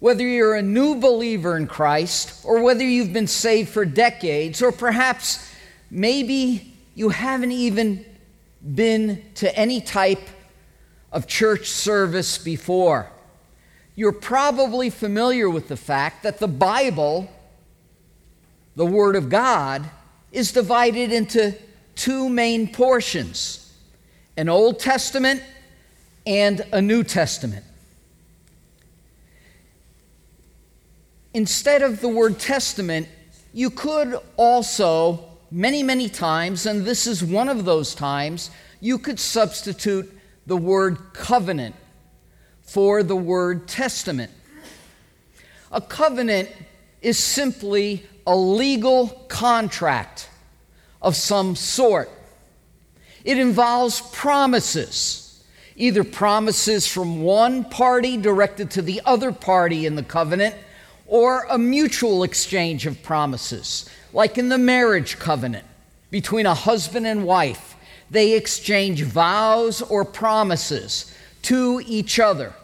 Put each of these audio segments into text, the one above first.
Whether you're a new believer in Christ, or whether you've been saved for decades, or perhaps maybe you haven't even been to any type of church service before, you're probably familiar with the fact that the Bible, the Word of God, is divided into two main portions an Old Testament and a New Testament. Instead of the word testament, you could also, many, many times, and this is one of those times, you could substitute the word covenant for the word testament. A covenant is simply a legal contract of some sort. It involves promises, either promises from one party directed to the other party in the covenant, or a mutual exchange of promises, like in the marriage covenant between a husband and wife. They exchange vows or promises to each other.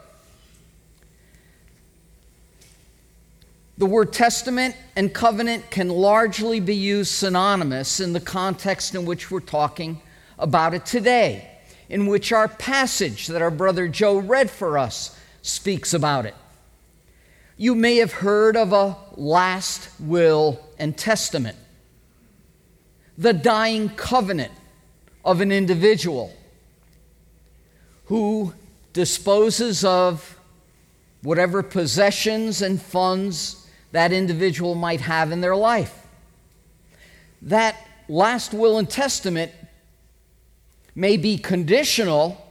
The word testament and covenant can largely be used synonymous in the context in which we're talking about it today, in which our passage that our brother Joe read for us speaks about it. You may have heard of a last will and testament, the dying covenant of an individual who disposes of whatever possessions and funds that individual might have in their life. That last will and testament may be conditional.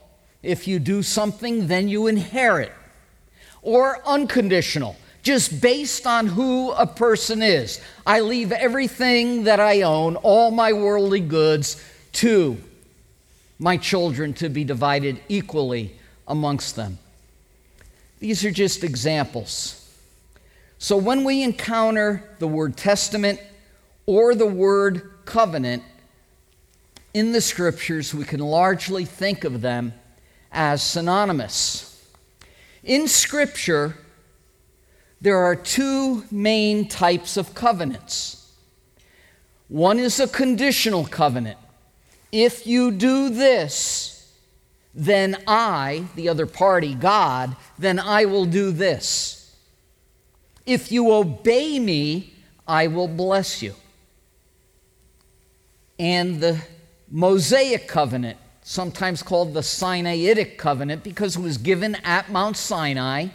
If you do something, then you inherit, or unconditional, just based on who a person is. I leave everything that I own, all my worldly goods, to my children to be divided equally amongst them. These are just examples. So when we encounter the word testament or the word covenant, in the scriptures, we can largely think of them as synonymous. In scripture, there are two main types of covenants. One is a conditional covenant. If you do this, then I, the other party, God, then I will do this. If you obey me, I will bless you. And the Mosaic covenant, sometimes called the Sinaitic covenant, because it was given at Mount Sinai.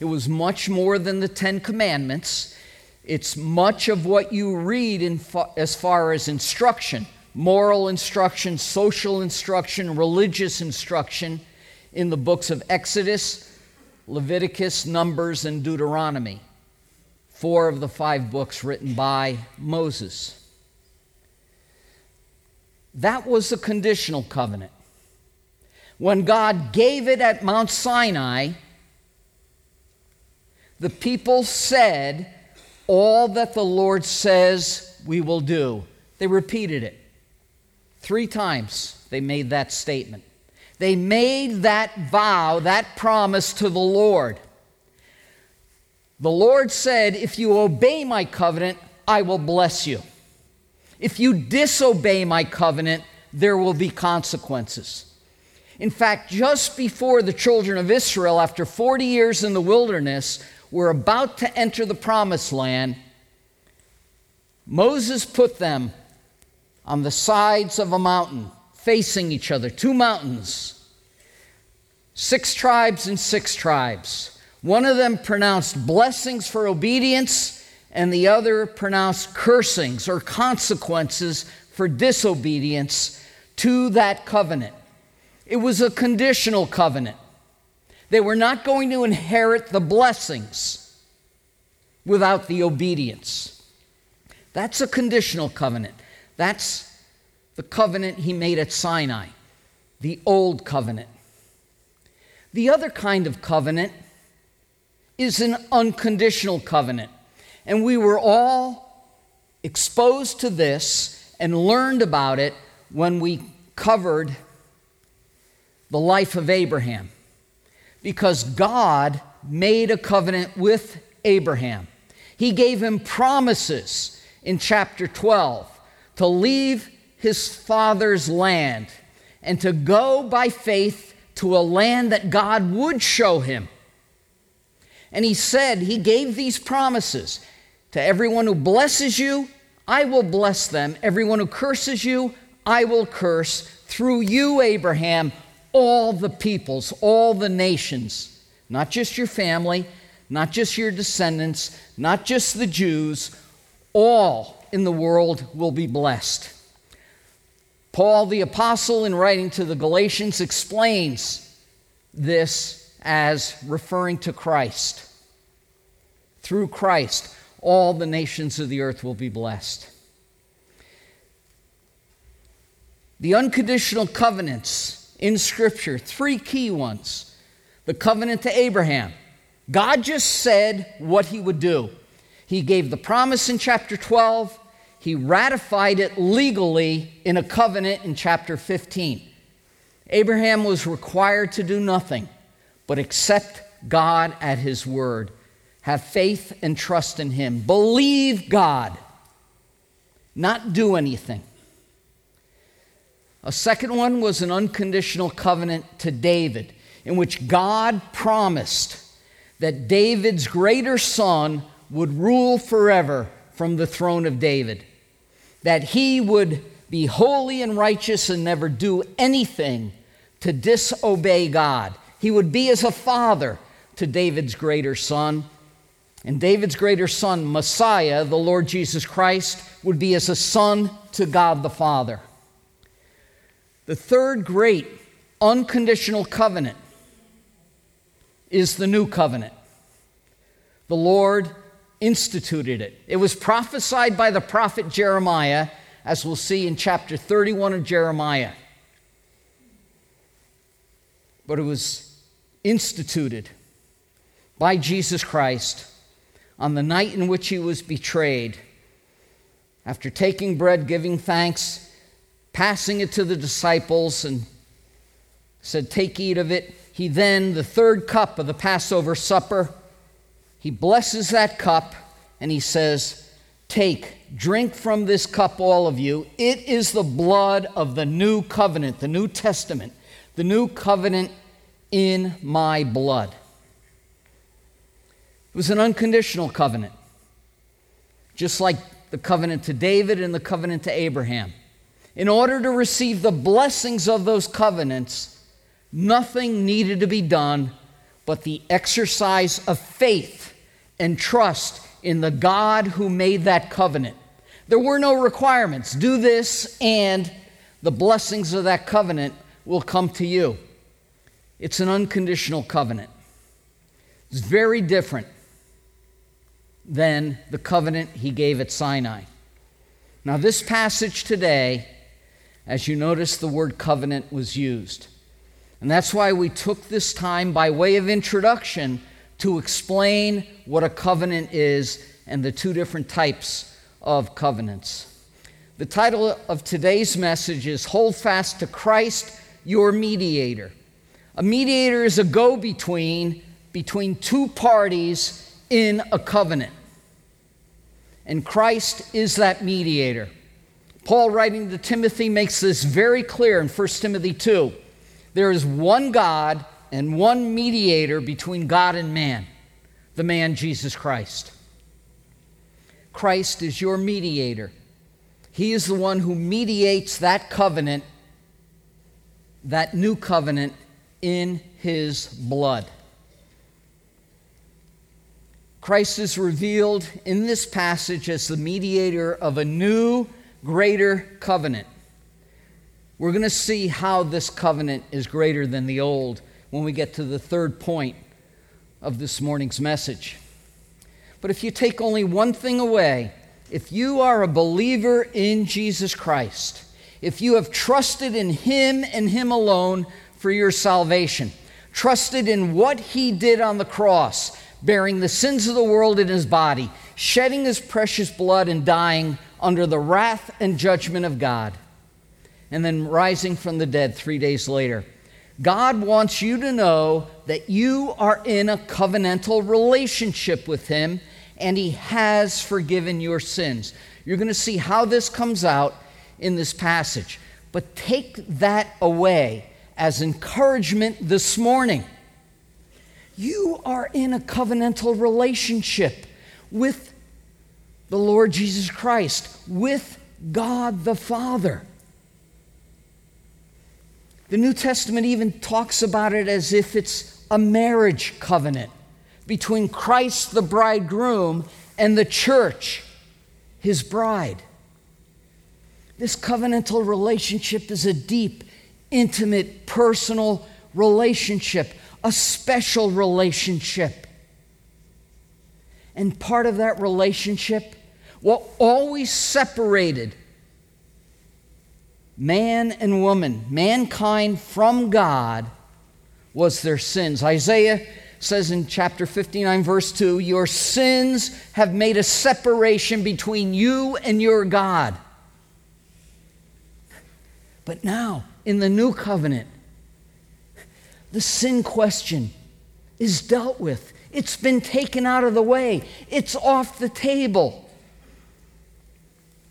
It was much more than the Ten Commandments. It's much of what you read fa- as far as instruction moral instruction, social instruction, religious instruction in the books of Exodus, Leviticus, Numbers, and Deuteronomy. Four of the five books written by Moses. That was a conditional covenant. When God gave it at Mount Sinai, the people said, All that the Lord says we will do. They repeated it. Three times they made that statement. They made that vow, that promise to the Lord. The Lord said, If you obey my covenant, I will bless you. If you disobey my covenant, there will be consequences. In fact, just before the children of Israel, after 40 years in the wilderness, were about to enter the promised land, Moses put them on the sides of a mountain, facing each other, two mountains, six tribes and six tribes. One of them pronounced blessings for obedience and the other pronounced cursings or consequences for disobedience to that covenant. It was a conditional covenant. They were not going to inherit the blessings without the obedience. That's a conditional covenant. That's the covenant he made at Sinai, the old covenant. The other kind of covenant is an unconditional covenant. And we were all exposed to this and learned about it when we covered the life of Abraham. Because God made a covenant with Abraham. He gave him promises in chapter 12 to leave his father's land and to go by faith to a land that God would show him. And he said, He gave these promises to everyone who blesses you, I will bless them. Everyone who curses you, I will curse. Through you, Abraham, all the peoples, all the nations, not just your family, not just your descendants, not just the Jews, all in the world will be blessed. Paul the Apostle, in writing to the Galatians, explains this as referring to Christ. Through Christ, all the nations of the earth will be blessed. The unconditional covenants in Scripture, three key ones. The covenant to Abraham. God just said what he would do. He gave the promise in chapter 12, he ratified it legally in a covenant in chapter 15. Abraham was required to do nothing but accept God at his word, have faith and trust in him, believe God, not do anything. A second one was an unconditional covenant to David, in which God promised that David's greater son would rule forever from the throne of David that he would be holy and righteous and never do anything to disobey God. He would be as a father to David's greater son. And David's greater son, Messiah, the Lord Jesus Christ, would be as a son to God the Father. The third great unconditional covenant is the new covenant. The Lord instituted it. It was prophesied by the prophet Jeremiah, as we'll see in chapter 31 of Jeremiah. But it was instituted by Jesus Christ on the night in which he was betrayed. After taking bread, giving thanks, passing it to the disciples, and said, Take, eat of it. He then, the third cup of the Passover supper, he blesses that cup and he says, Take, drink from this cup, all of you. It is the blood of the new covenant, the New Testament, the new covenant in my blood. It was an unconditional covenant, just like the covenant to David and the covenant to Abraham. In order to receive the blessings of those covenants, nothing needed to be done but the exercise of faith and trust in the God who made that covenant. There were no requirements. Do this, and the blessings of that covenant will come to you. It's an unconditional covenant. It's very different than the covenant he gave at Sinai. Now, this passage today, as you notice, the word covenant was used. And that's why we took this time by way of introduction to explain what a covenant is and the two different types of covenants. The title of today's message is Hold Fast to Christ, Your Mediator. A mediator is a go between between two parties in a covenant. And Christ is that mediator. Paul, writing to Timothy, makes this very clear in 1 Timothy 2. There is one God and one mediator between God and man, the man Jesus Christ. Christ is your mediator. He is the one who mediates that covenant, that new covenant, in his blood. Christ is revealed in this passage as the mediator of a new, greater covenant. We're going to see how this covenant is greater than the old when we get to the third point of this morning's message. But if you take only one thing away, if you are a believer in Jesus Christ, if you have trusted in Him and Him alone for your salvation, trusted in what He did on the cross, bearing the sins of the world in His body, shedding His precious blood and dying under the wrath and judgment of God, and then rising from the dead three days later, God wants you to know that you are in a covenantal relationship with Him and He has forgiven your sins. You're going to see how this comes out in this passage. But take that away as encouragement this morning. You are in a covenantal relationship with the Lord Jesus Christ, with God the Father. The New Testament even talks about it as if it's a marriage covenant between Christ, the bridegroom, and the church, his bride. This covenantal relationship is a deep, intimate, personal relationship, a special relationship. And part of that relationship, what always separated man and woman, mankind from God, was their sins. Isaiah says in chapter 59, verse 2 Your sins have made a separation between you and your God. But now, in the new covenant, the sin question is dealt with. It's been taken out of the way, it's off the table.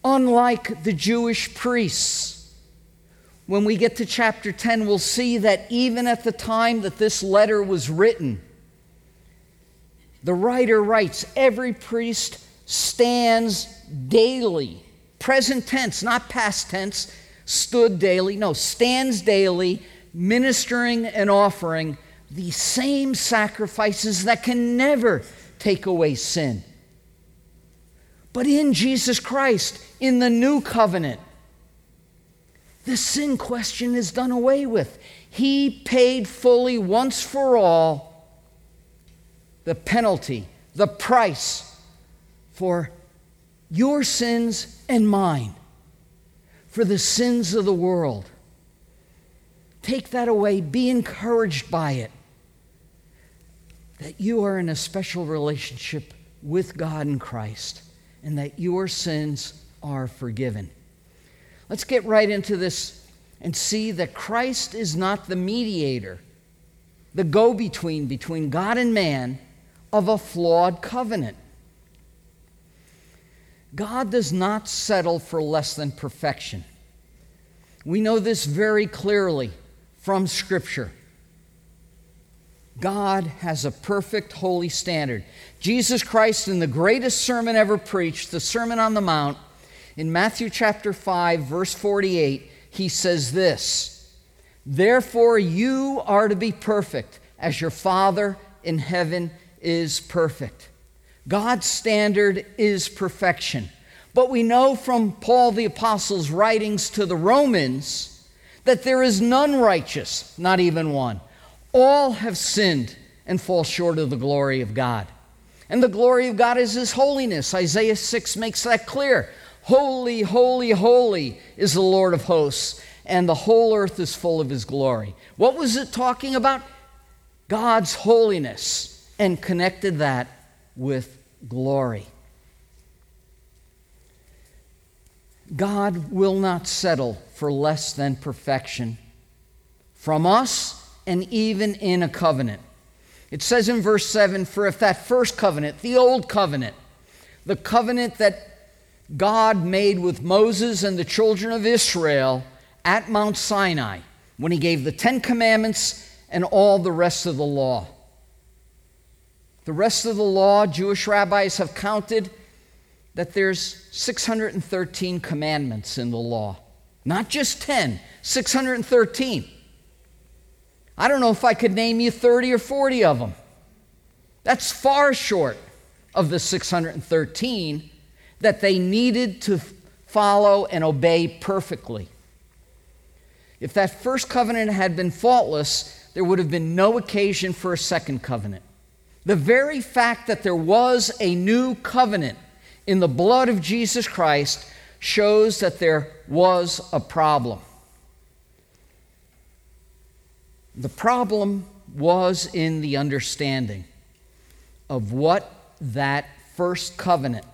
Unlike the Jewish priests, when we get to chapter 10, we'll see that even at the time that this letter was written, the writer writes, every priest stands daily, present tense, not past tense, stood daily, no, stands daily, ministering and offering the same sacrifices that can never take away sin. But in Jesus Christ, in the new covenant, the sin question is done away with. He paid fully once for all the penalty, the price for your sins and mine, for the sins of the world. Take that away. Be encouraged by it. That you are in a special relationship with God in Christ and that your sins are forgiven. Let's get right into this and see that Christ is not the mediator, the go between between God and man of a flawed covenant. God does not settle for less than perfection. We know this very clearly from Scripture. God has a perfect holy standard. Jesus Christ, in the greatest sermon ever preached, the Sermon on the Mount, in Matthew chapter 5, verse 48, he says this Therefore, you are to be perfect as your Father in heaven is perfect. God's standard is perfection. But we know from Paul the Apostle's writings to the Romans that there is none righteous, not even one. All have sinned and fall short of the glory of God. And the glory of God is His holiness. Isaiah 6 makes that clear. Holy, holy, holy is the Lord of hosts, and the whole earth is full of His glory. What was it talking about? God's holiness, and connected that with glory. God will not settle for less than perfection from us and even in a covenant. It says in verse 7 For if that first covenant, the old covenant, the covenant that God made with Moses and the children of Israel at Mount Sinai, when he gave the Ten Commandments and all the rest of the law. The rest of the law, Jewish rabbis have counted that there's 613 commandments in the law. Not just 10, 613. I don't know if I could name you 30 or 40 of them. That's far short of the 613 that they needed to follow and obey perfectly. If that first covenant had been faultless, there would have been no occasion for a second covenant. The very fact that there was a new covenant in the blood of Jesus Christ shows that there was a problem. The problem was in the understanding of what that first covenant,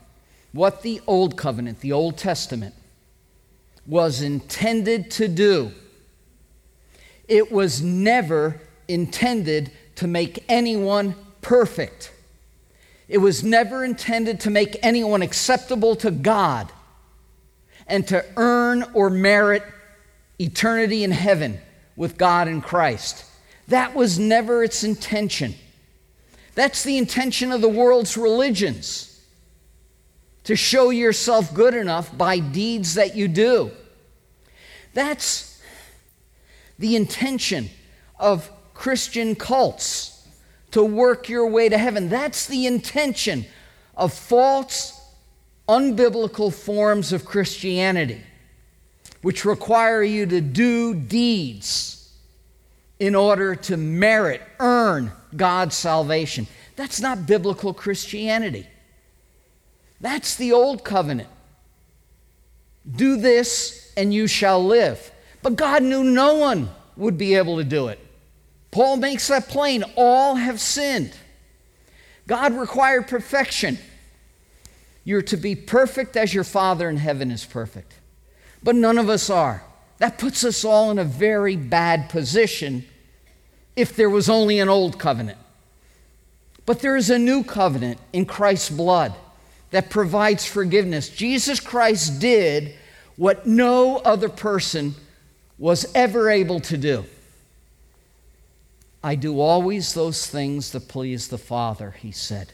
what the old covenant, the Old Testament, was intended to do. it was never intended to make anyone perfect. It was never intended to make anyone acceptable to God and to earn or merit eternity in heaven with God in Christ. That was never its intention. That's the intention of the world's religions to show yourself good enough by deeds that you do. That's the intention of Christian cults to work your way to heaven. That's the intention of false, unbiblical forms of Christianity, which require you to do deeds in order to merit, earn God's salvation. That's not biblical Christianity. That's the old covenant. Do this and you shall live. But God knew no one would be able to do it. Paul makes that plain. All have sinned. God required perfection. You're to be perfect as your Father in heaven is perfect. But none of us are. That puts us all in a very bad position if there was only an old covenant. But there is a new covenant in Christ's blood that provides forgiveness. Jesus Christ did what no other person was ever able to do. I do always those things that please the Father, he said.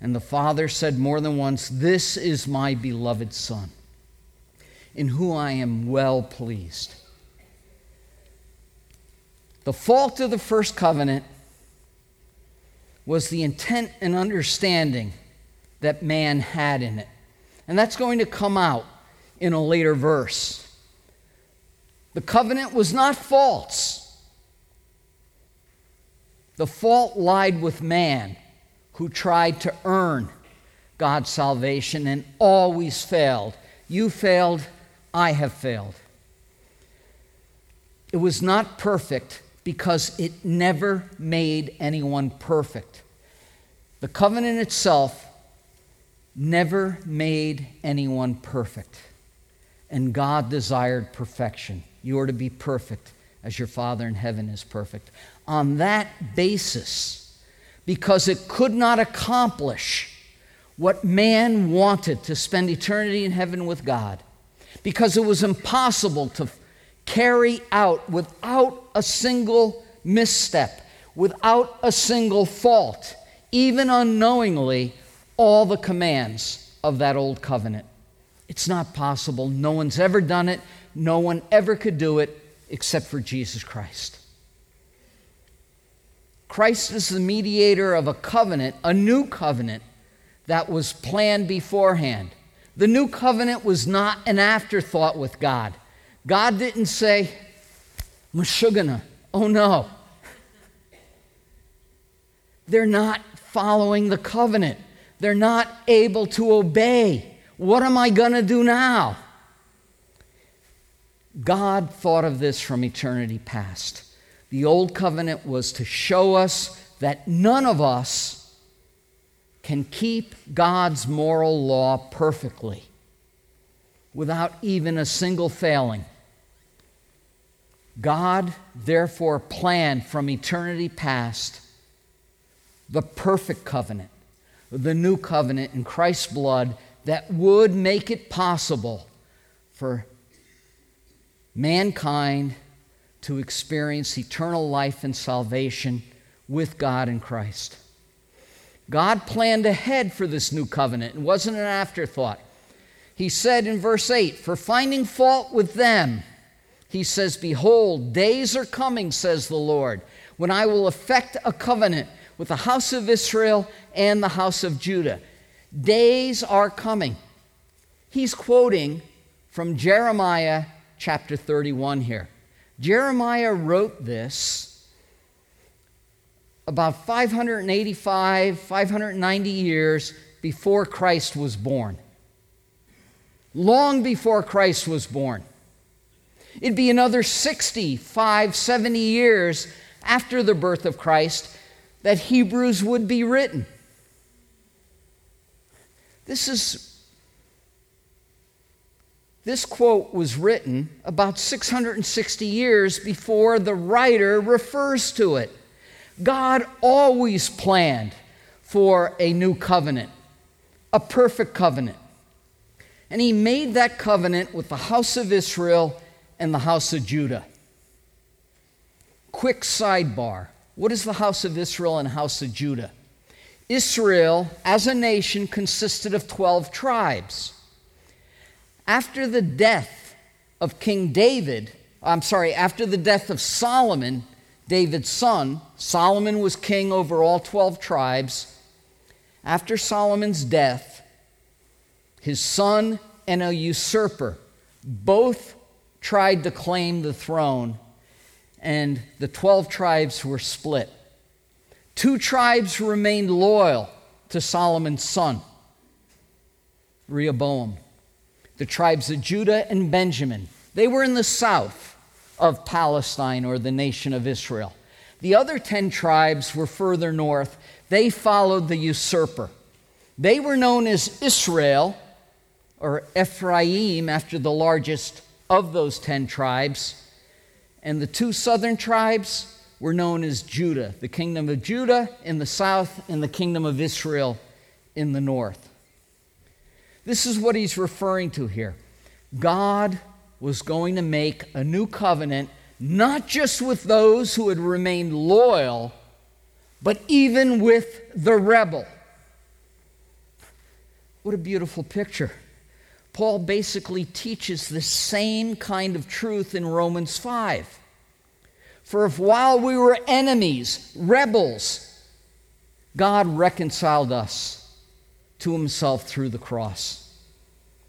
And the Father said more than once, This is my beloved Son, in whom I am well pleased. The fault of the first covenant was the intent and understanding that man had in it. And that's going to come out in a later verse. The covenant was not false. The fault lied with man who tried to earn God's salvation and always failed. You failed, I have failed. It was not perfect because it never made anyone perfect. The covenant itself never made anyone perfect. And God desired perfection. You are to be perfect as your Father in heaven is perfect. On that basis, because it could not accomplish what man wanted to spend eternity in heaven with God, because it was impossible to carry out without a single misstep, without a single fault, even unknowingly, all the commands of that old covenant. It's not possible. No one's ever done it. No one ever could do it except for Jesus Christ. Christ is the mediator of a covenant, a new covenant that was planned beforehand. The new covenant was not an afterthought with God. God didn't say, Meshuggah, oh no. They're not following the covenant. They're not able to obey. What am I going to do now? God thought of this from eternity past. The old covenant was to show us that none of us can keep God's moral law perfectly without even a single failing. God, therefore, planned from eternity past the perfect covenant, the new covenant in Christ's blood that would make it possible for mankind to experience eternal life and salvation with God in Christ. God planned ahead for this new covenant. It wasn't an afterthought. He said in verse 8, For finding fault with them, he says, Behold, days are coming, says the Lord, when I will effect a covenant with the house of Israel and the house of Judah. Days are coming. He's quoting from Jeremiah chapter 31 here. Jeremiah wrote this about 585, 590 years before Christ was born. Long before Christ was born. It'd be another 65, 70 years after the birth of Christ that Hebrews would be written. This is, This quote was written about 660 years before the writer refers to it. God always planned for a new covenant, a perfect covenant. And he made that covenant with the house of Israel and the house of Judah. Quick sidebar what is the house of Israel and house of Judah? Israel, as a nation, consisted of 12 tribes. After the death of King David, I'm sorry, after the death of Solomon, David's son, Solomon was king over all 12 tribes. After Solomon's death, his son and a usurper both tried to claim the throne and the 12 tribes were split. Two tribes remained loyal to Solomon's son, Rehoboam. The tribes of Judah and Benjamin. They were in the south of Palestine or the nation of Israel. The other 10 tribes were further north. They followed the usurper. They were known as Israel or Ephraim after the largest of those 10 tribes. And the two southern tribes were known as Judah, the kingdom of Judah in the south and the kingdom of Israel in the north. This is what he's referring to here. God was going to make a new covenant, not just with those who had remained loyal, but even with the rebel. What a beautiful picture. Paul basically teaches the same kind of truth in Romans 5. For if while we were enemies, rebels, God reconciled us to himself through the cross.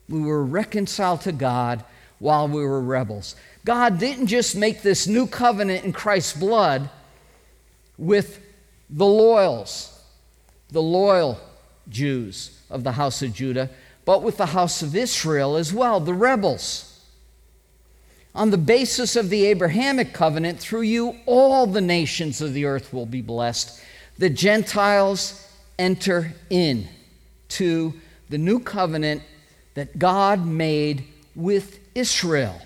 We were reconciled to God while we were rebels. God didn't just make this new covenant in Christ's blood with the loyals, the loyal Jews of the house of Judah, but with the house of Israel as well, the rebels. On the basis of the Abrahamic covenant, through you all the nations of the earth will be blessed. The Gentiles enter in to the new covenant that God made with Israel.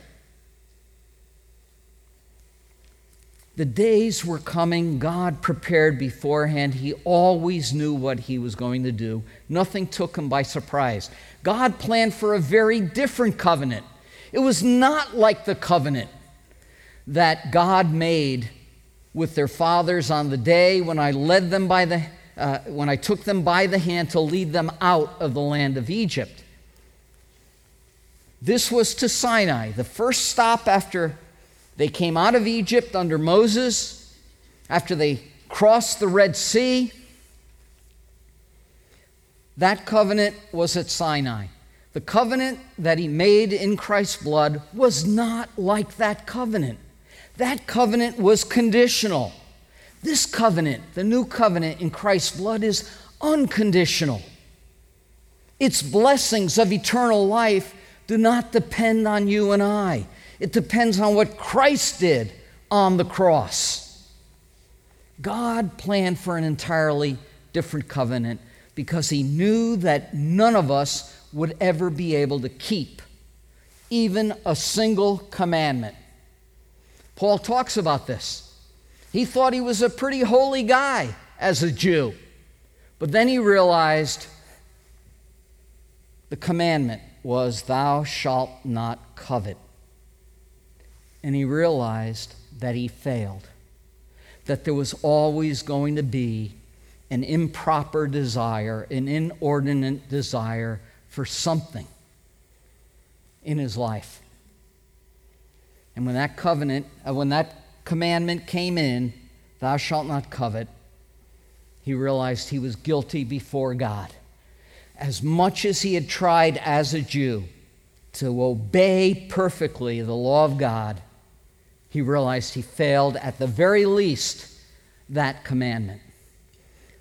The days were coming, God prepared beforehand. He always knew what he was going to do. Nothing took him by surprise. God planned for a very different covenant. It was not like the covenant that God made with their fathers on the day when I led them by the uh, when I took them by the hand to lead them out of the land of Egypt. This was to Sinai, the first stop after they came out of Egypt under Moses, after they crossed the Red Sea. That covenant was at Sinai. The covenant that he made in Christ's blood was not like that covenant. That covenant was conditional. This covenant, the new covenant in Christ's blood, is unconditional. Its blessings of eternal life do not depend on you and I. It depends on what Christ did on the cross. God planned for an entirely different covenant because he knew that none of us would ever be able to keep even a single commandment. Paul talks about this. He thought he was a pretty holy guy as a Jew, but then he realized the commandment was, Thou shalt not covet and he realized that he failed, that there was always going to be an improper desire, an inordinate desire for something in his life. And when that covenant, uh, when that commandment came in, thou shalt not covet, he realized he was guilty before God. As much as he had tried as a Jew to obey perfectly the law of God, he realized he failed at the very least that commandment.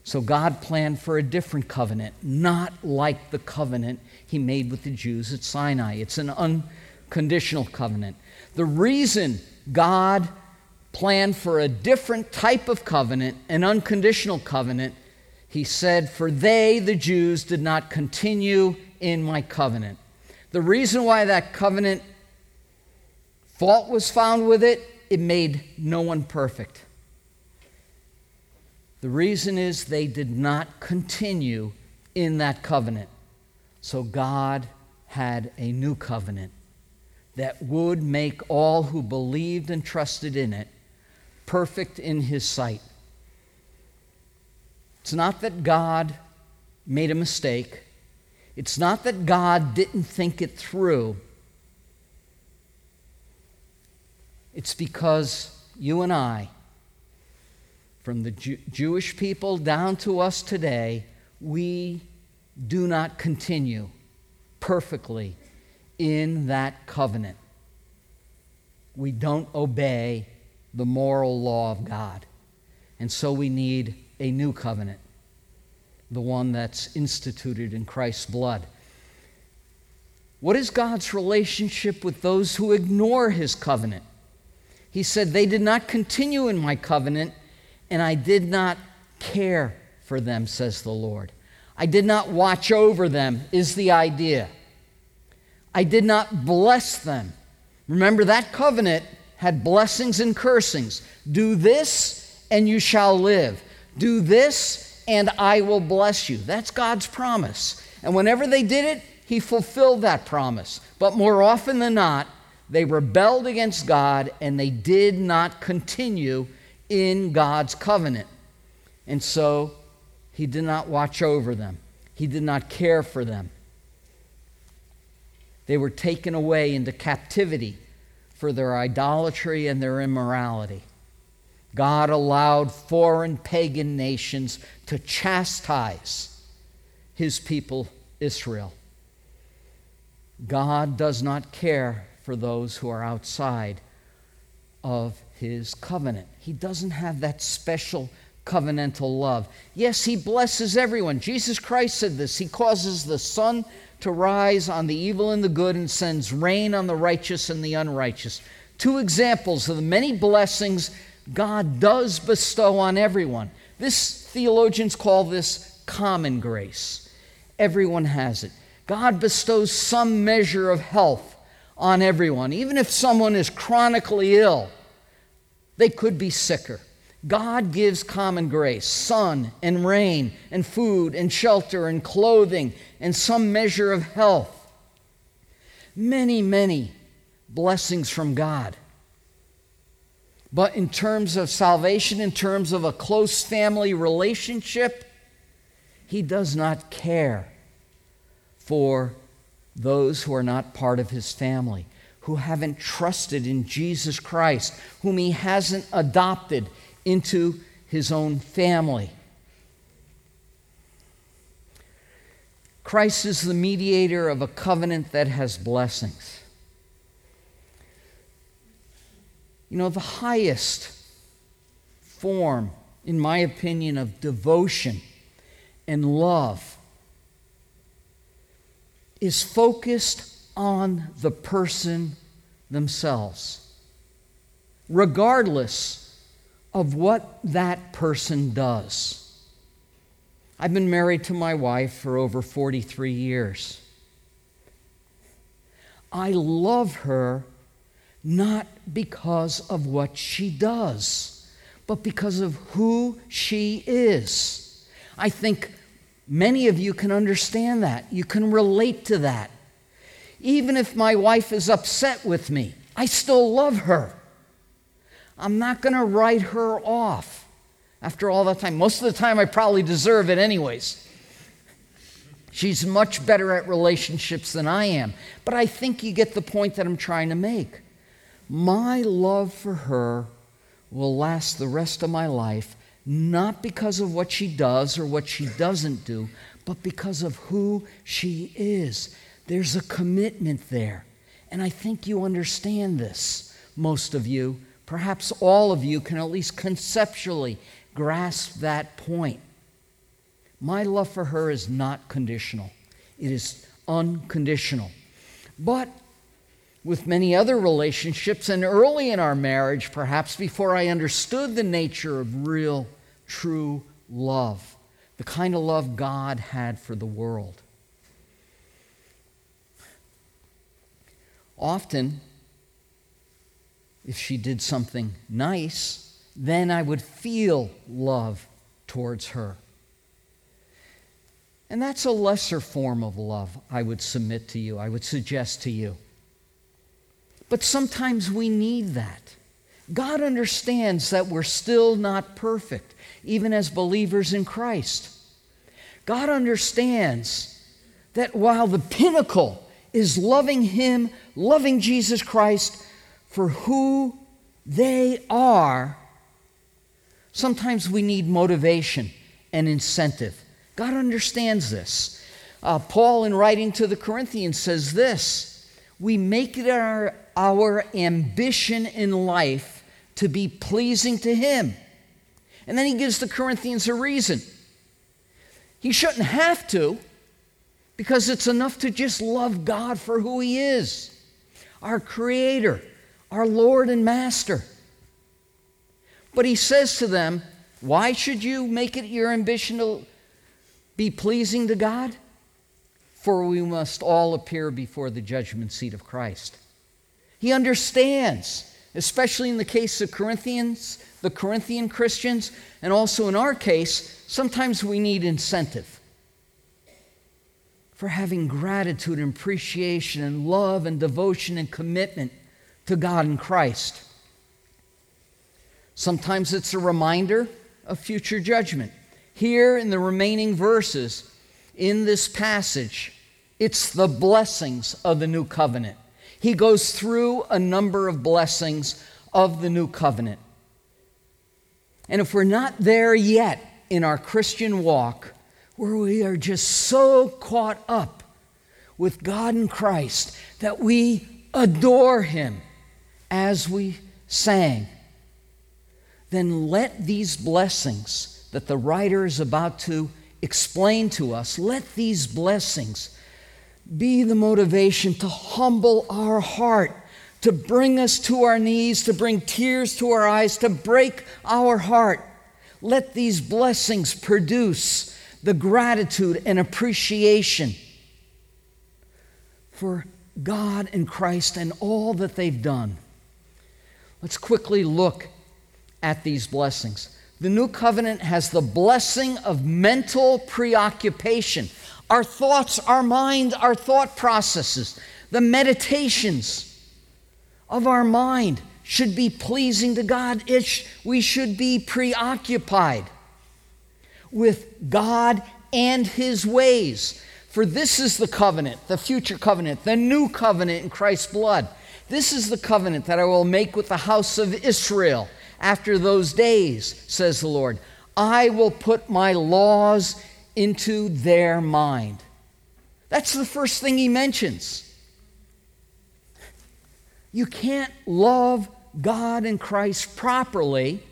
So God planned for a different covenant, not like the covenant he made with the Jews at Sinai. It's an unconditional covenant. The reason God planned for a different type of covenant, an unconditional covenant, he said, For they, the Jews, did not continue in my covenant. The reason why that covenant fault was found with it, it made no one perfect. The reason is they did not continue in that covenant. So God had a new covenant that would make all who believed and trusted in it perfect in His sight. It's not that God made a mistake, it's not that God didn't think it through. It's because you and I from the Jew- Jewish people down to us today, we do not continue perfectly in that covenant. We don't obey the moral law of God. And so we need a new covenant, the one that's instituted in Christ's blood. What is God's relationship with those who ignore his covenant? He said, They did not continue in my covenant and I did not care for them, says the Lord. I did not watch over them, is the idea. I did not bless them. Remember, that covenant had blessings and cursings. Do this, and you shall live. Do this, and I will bless you. That's God's promise. And whenever they did it, He fulfilled that promise. But more often than not, they rebelled against God and they did not continue in God's covenant. And so he did not watch over them, he did not care for them. They were taken away into captivity for their idolatry and their immorality. God allowed foreign pagan nations to chastise his people, Israel. God does not care for those who are outside of his covenant. He doesn't have that special covenantal love. Yes, he blesses everyone. Jesus Christ said this. He causes the sun to rise on the evil and the good and sends rain on the righteous and the unrighteous. Two examples of the many blessings God does bestow on everyone. This theologians call this common grace. Everyone has it. God bestows some measure of health on everyone. Even if someone is chronically ill, they could be sicker. God gives common grace, sun and rain, and food and shelter and clothing, and some measure of health. Many, many blessings from God. But in terms of salvation, in terms of a close family relationship, He does not care for those who are not part of His family who haven't trusted in Jesus Christ, whom he hasn't adopted into his own family. Christ is the mediator of a covenant that has blessings. You know, the highest form, in my opinion, of devotion and love is focused on the person themselves, regardless of what that person does. I've been married to my wife for over 43 years. I love her not because of what she does, but because of who she is. I think many of you can understand that. You can relate to that. Even if my wife is upset with me, I still love her. I'm not going to write her off after all that time. Most of the time, I probably deserve it, anyways. She's much better at relationships than I am. But I think you get the point that I'm trying to make. My love for her will last the rest of my life, not because of what she does or what she doesn't do, but because of who she is. There's a commitment there. And I think you understand this, most of you. Perhaps all of you can at least conceptually grasp that point. My love for her is not conditional, it is unconditional. But with many other relationships, and early in our marriage, perhaps before I understood the nature of real, true love, the kind of love God had for the world, Often, if she did something nice, then I would feel love towards her. And that's a lesser form of love, I would submit to you, I would suggest to you. But sometimes we need that. God understands that we're still not perfect, even as believers in Christ. God understands that while the pinnacle is loving Him, loving Jesus Christ for who they are, sometimes we need motivation and incentive. God understands this. Uh, Paul, in writing to the Corinthians, says this We make it our, our ambition in life to be pleasing to Him. And then he gives the Corinthians a reason. He shouldn't have to, because it's enough to just love God for who He is our Creator, our Lord and Master. But he says to them, Why should you make it your ambition to be pleasing to God? For we must all appear before the judgment seat of Christ. He understands, especially in the case of Corinthians, the Corinthian Christians, and also in our case, sometimes we need incentive for having gratitude and appreciation and love and devotion and commitment to God and Christ. Sometimes it's a reminder of future judgment. Here in the remaining verses in this passage, it's the blessings of the new covenant. He goes through a number of blessings of the new covenant. And if we're not there yet in our Christian walk, where we are just so caught up with God and Christ that we adore Him as we sang, then let these blessings that the writer is about to explain to us, let these blessings be the motivation to humble our heart, to bring us to our knees, to bring tears to our eyes, to break our heart. Let these blessings produce the gratitude and appreciation for God and Christ and all that they've done. Let's quickly look at these blessings. The new covenant has the blessing of mental preoccupation. Our thoughts, our mind, our thought processes, the meditations of our mind should be pleasing to God. It, we should be preoccupied with God and His ways. For this is the covenant, the future covenant, the new covenant in Christ's blood. This is the covenant that I will make with the house of Israel after those days, says the Lord. I will put my laws into their mind. That's the first thing he mentions. You can't love God and Christ properly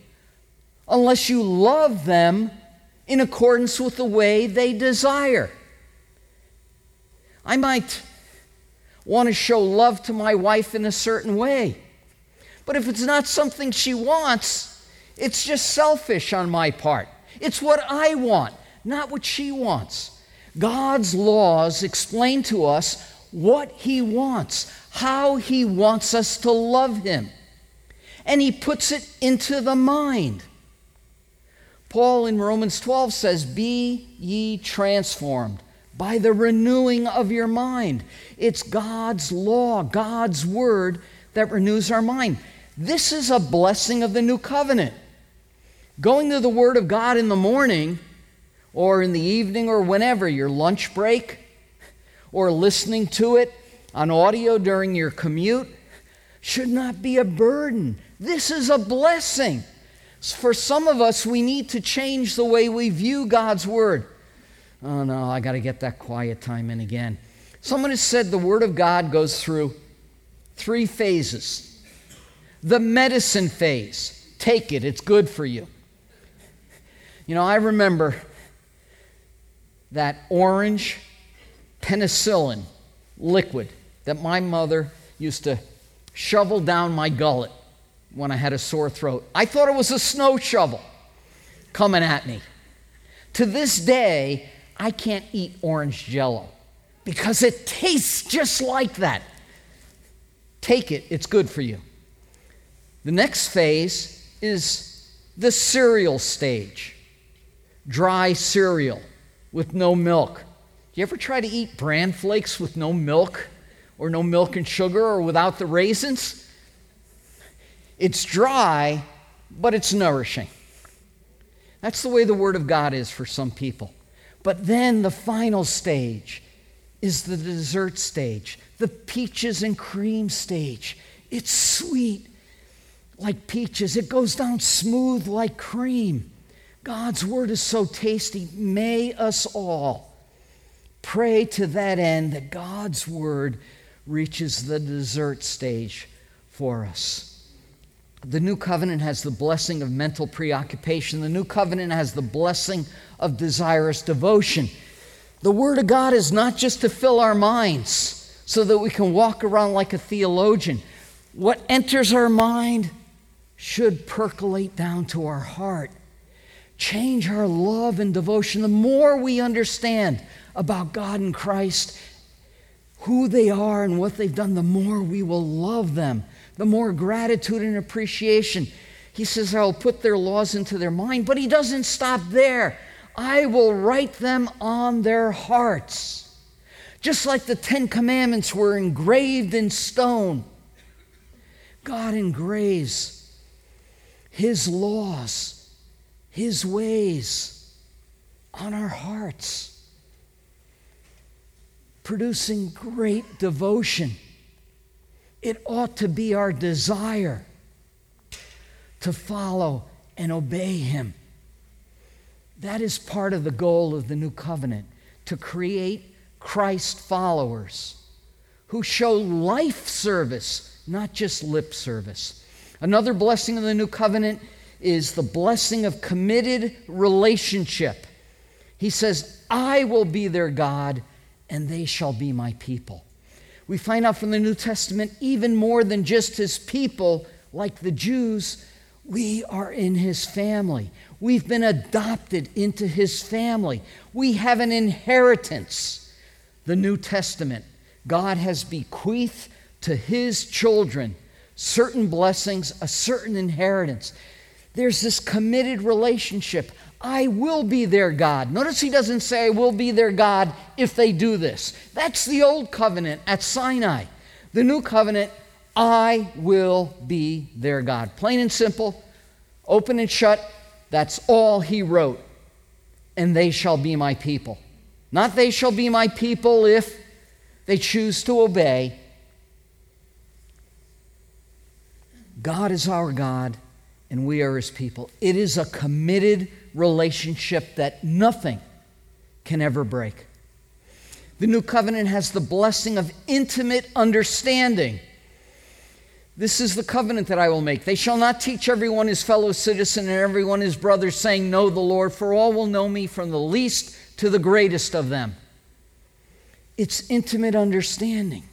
unless you love them in accordance with the way they desire. I might want to show love to my wife in a certain way. But if it's not something she wants, it's just selfish on my part. It's what I want, not what she wants. God's laws explain to us what He wants, how He wants us to love Him. And He puts it into the mind. Paul in Romans 12 says, Be ye transformed by the renewing of your mind. It's God's law, God's word that renews our mind. This is a blessing of the new covenant. Going to the Word of God in the morning or in the evening or whenever, your lunch break, or listening to it on audio during your commute, should not be a burden. This is a blessing. For some of us, we need to change the way we view God's Word. Oh no, I got to get that quiet time in again. Someone has said the Word of God goes through three phases the medicine phase. Take it, it's good for you. You know, I remember that orange penicillin liquid that my mother used to shovel down my gullet when I had a sore throat. I thought it was a snow shovel coming at me. To this day, I can't eat orange jello because it tastes just like that. Take it, it's good for you. The next phase is the cereal stage dry cereal with no milk. Do you ever try to eat bran flakes with no milk or no milk and sugar or without the raisins? It's dry, but it's nourishing. That's the way the Word of God is for some people. But then the final stage is the dessert stage, the peaches and cream stage. It's sweet like peaches, it goes down smooth like cream. God's Word is so tasty. May us all pray to that end that God's Word reaches the dessert stage for us. The new covenant has the blessing of mental preoccupation. The new covenant has the blessing of desirous devotion. The Word of God is not just to fill our minds so that we can walk around like a theologian. What enters our mind should percolate down to our heart, change our love and devotion. The more we understand about God and Christ, who they are and what they've done, the more we will love them, the more gratitude and appreciation. He says, I will put their laws into their mind, but he doesn't stop there. I will write them on their hearts. Just like the Ten Commandments were engraved in stone, God engraves His laws, His ways on our hearts, producing great devotion. It ought to be our desire to follow and obey Him. That is part of the goal of the new covenant to create Christ followers who show life service, not just lip service. Another blessing of the new covenant is the blessing of committed relationship. He says, I will be their God, and they shall be my people. We find out from the New Testament, even more than just his people, like the Jews, we are in his family. We've been adopted into his family. We have an inheritance. The New Testament, God has bequeathed to his children certain blessings, a certain inheritance. There's this committed relationship. I will be their God. Notice he doesn't say, I will be their God if they do this. That's the old covenant at Sinai. The new covenant, I will be their God. Plain and simple, open and shut, that's all he wrote. And they shall be my people. Not they shall be my people if they choose to obey. God is our God, and we are his people. It is a committed relationship that nothing can ever break. The new covenant has the blessing of intimate understanding. This is the covenant that I will make. They shall not teach everyone his fellow citizen and everyone his brother, saying, Know the Lord, for all will know me from the least to the greatest of them. It's intimate understanding.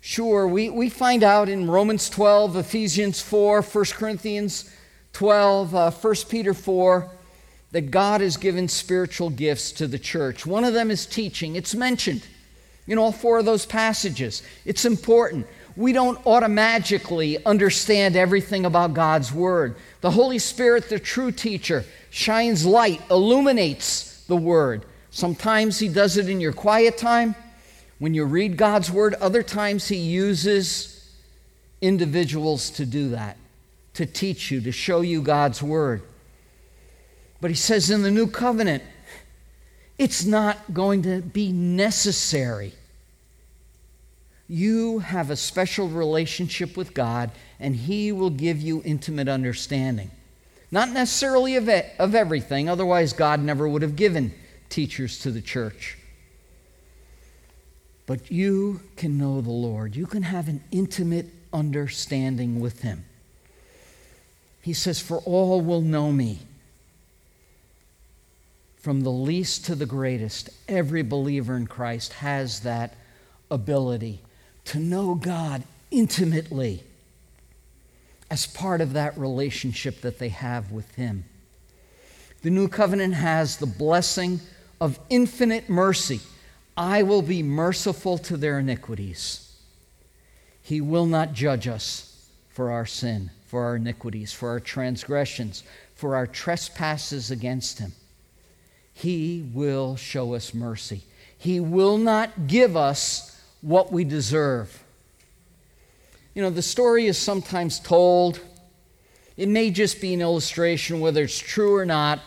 Sure, we, we find out in Romans 12, Ephesians 4, 1 Corinthians 12, uh, 1 Peter 4, that God has given spiritual gifts to the church. One of them is teaching. It's mentioned in all four of those passages. It's important we don't automatically understand everything about God's Word. The Holy Spirit, the true teacher, shines light, illuminates the Word. Sometimes He does it in your quiet time when you read God's Word, other times He uses individuals to do that, to teach you, to show you God's Word. But He says in the New Covenant, it's not going to be necessary you have a special relationship with God, and He will give you intimate understanding. Not necessarily of, it, of everything, otherwise, God never would have given teachers to the church. But you can know the Lord. You can have an intimate understanding with Him. He says, For all will know me. From the least to the greatest, every believer in Christ has that ability to know God intimately as part of that relationship that they have with Him. The new covenant has the blessing of infinite mercy. I will be merciful to their iniquities. He will not judge us for our sin, for our iniquities, for our transgressions, for our trespasses against Him. He will show us mercy. He will not give us what we deserve. You know, the story is sometimes told. It may just be an illustration, whether it's true or not.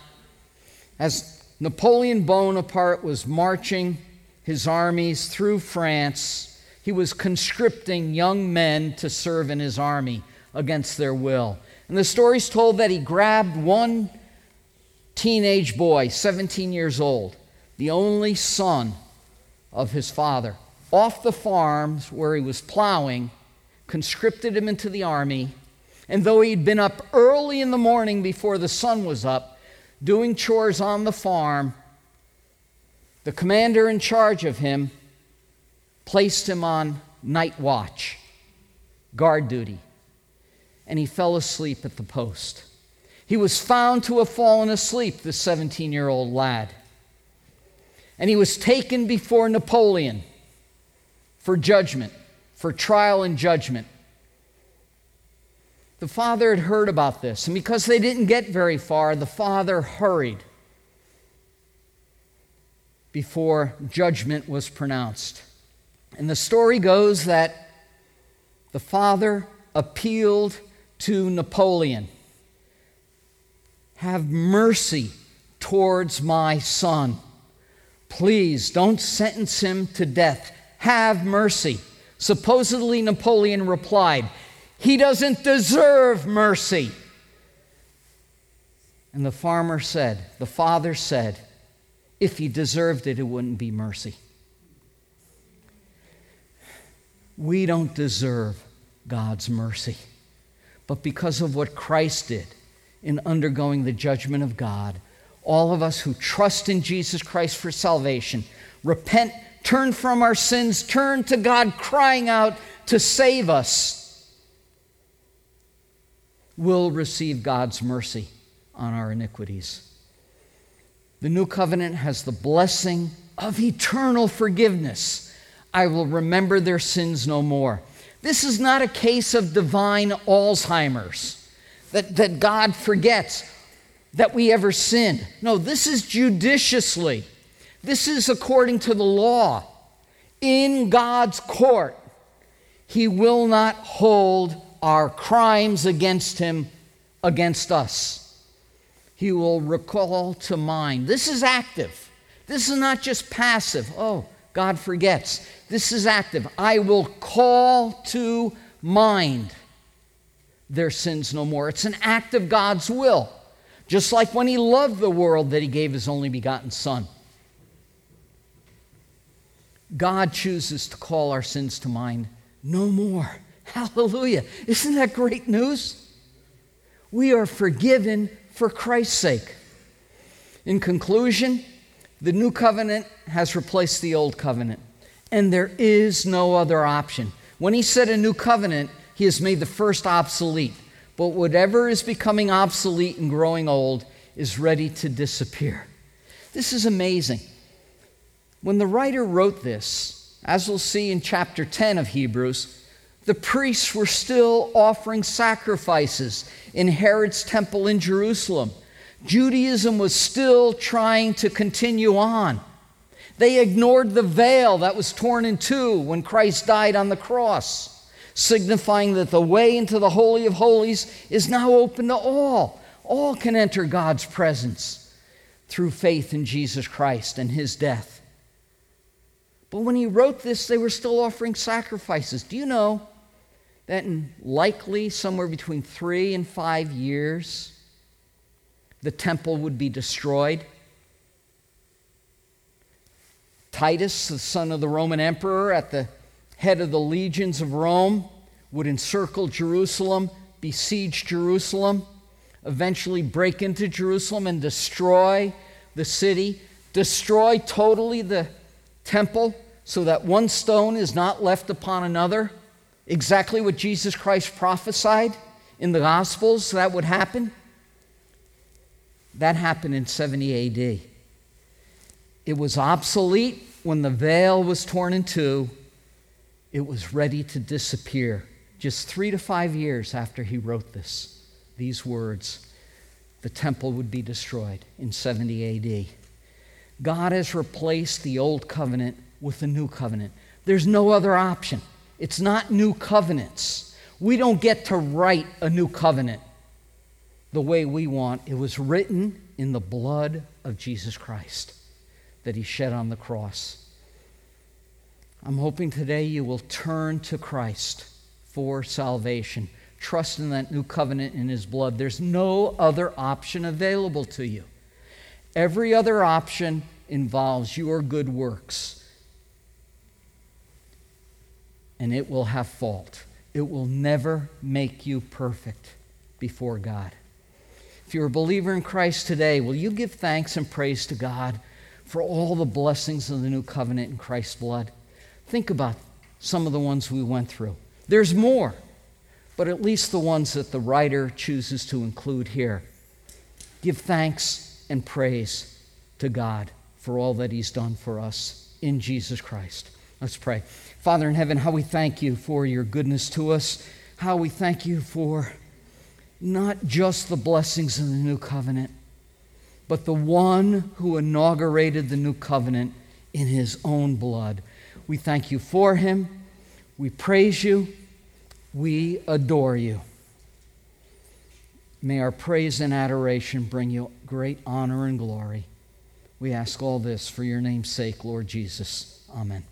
As Napoleon Bonaparte was marching his armies through France, he was conscripting young men to serve in his army against their will. And the story's told that he grabbed one teenage boy, 17 years old, the only son of his father, off the farms where he was plowing, conscripted him into the army. And though he'd been up early in the morning before the sun was up, doing chores on the farm, the commander in charge of him placed him on night watch, guard duty, and he fell asleep at the post. He was found to have fallen asleep, the 17 year old lad. And he was taken before Napoleon for judgment, for trial and judgment. The father had heard about this, and because they didn't get very far, the father hurried before judgment was pronounced. And the story goes that the father appealed to Napoleon Have mercy towards my son. Please don't sentence him to death. Have mercy. Supposedly, Napoleon replied, He doesn't deserve mercy. And the farmer said, the father said, if he deserved it, it wouldn't be mercy. We don't deserve God's mercy. But because of what Christ did in undergoing the judgment of God, all of us who trust in Jesus Christ for salvation, repent, turn from our sins, turn to God, crying out to save us, will receive God's mercy on our iniquities. The new covenant has the blessing of eternal forgiveness. I will remember their sins no more. This is not a case of divine Alzheimer's, that, that God forgets that we ever sinned. No, this is judiciously. This is according to the law. In God's court, He will not hold our crimes against Him against us. He will recall to mind. This is active. This is not just passive. Oh, God forgets. This is active. I will call to mind their sins no more. It's an act of God's will. Just like when He loved the world that He gave His only begotten Son. God chooses to call our sins to mind no more. Hallelujah. Isn't that great news? We are forgiven for Christ's sake. In conclusion, the new covenant has replaced the old covenant, and there is no other option. When he said a new covenant, he has made the first obsolete. But whatever is becoming obsolete and growing old is ready to disappear. This is amazing. When the writer wrote this, as we'll see in chapter 10 of Hebrews, the priests were still offering sacrifices in Herod's temple in Jerusalem. Judaism was still trying to continue on. They ignored the veil that was torn in two when Christ died on the cross, signifying that the way into the Holy of Holies is now open to all. All can enter God's presence through faith in Jesus Christ and his death. But when he wrote this, they were still offering sacrifices. Do you know that in likely somewhere between three and five years, the temple would be destroyed. Titus, the son of the Roman emperor, at the head of the legions of Rome, would encircle Jerusalem, besiege Jerusalem, eventually break into Jerusalem and destroy the city, destroy totally the temple so that one stone is not left upon another exactly what Jesus Christ prophesied in the Gospels that would happen? That happened in 70 AD. It was obsolete when the veil was torn in two. it was ready to disappear just three to five years after he wrote this. These words the temple would be destroyed in 70 AD. God has replaced the old covenant with the new covenant. There's no other option. It's not new covenants. We don't get to write a new covenant the way we want. It was written in the blood of Jesus Christ that he shed on the cross. I'm hoping today you will turn to Christ for salvation. Trust in that new covenant in his blood. There's no other option available to you. Every other option involves your good works, and it will have fault. It will never make you perfect before God. If you're a believer in Christ today, will you give thanks and praise to God for all the blessings of the new covenant in Christ's blood? Think about some of the ones we went through. There's more, but at least the ones that the writer chooses to include here. Give thanks and praise to God for all that He's done for us in Jesus Christ. Let's pray. Father in heaven, how we thank you for your goodness to us, how we thank you for not just the blessings of the new covenant, but the one who inaugurated the new covenant in his own blood. We thank you for him. We praise you. We adore you. May our praise and adoration bring you great honor and glory. We ask all this for your name's sake, Lord Jesus. Amen.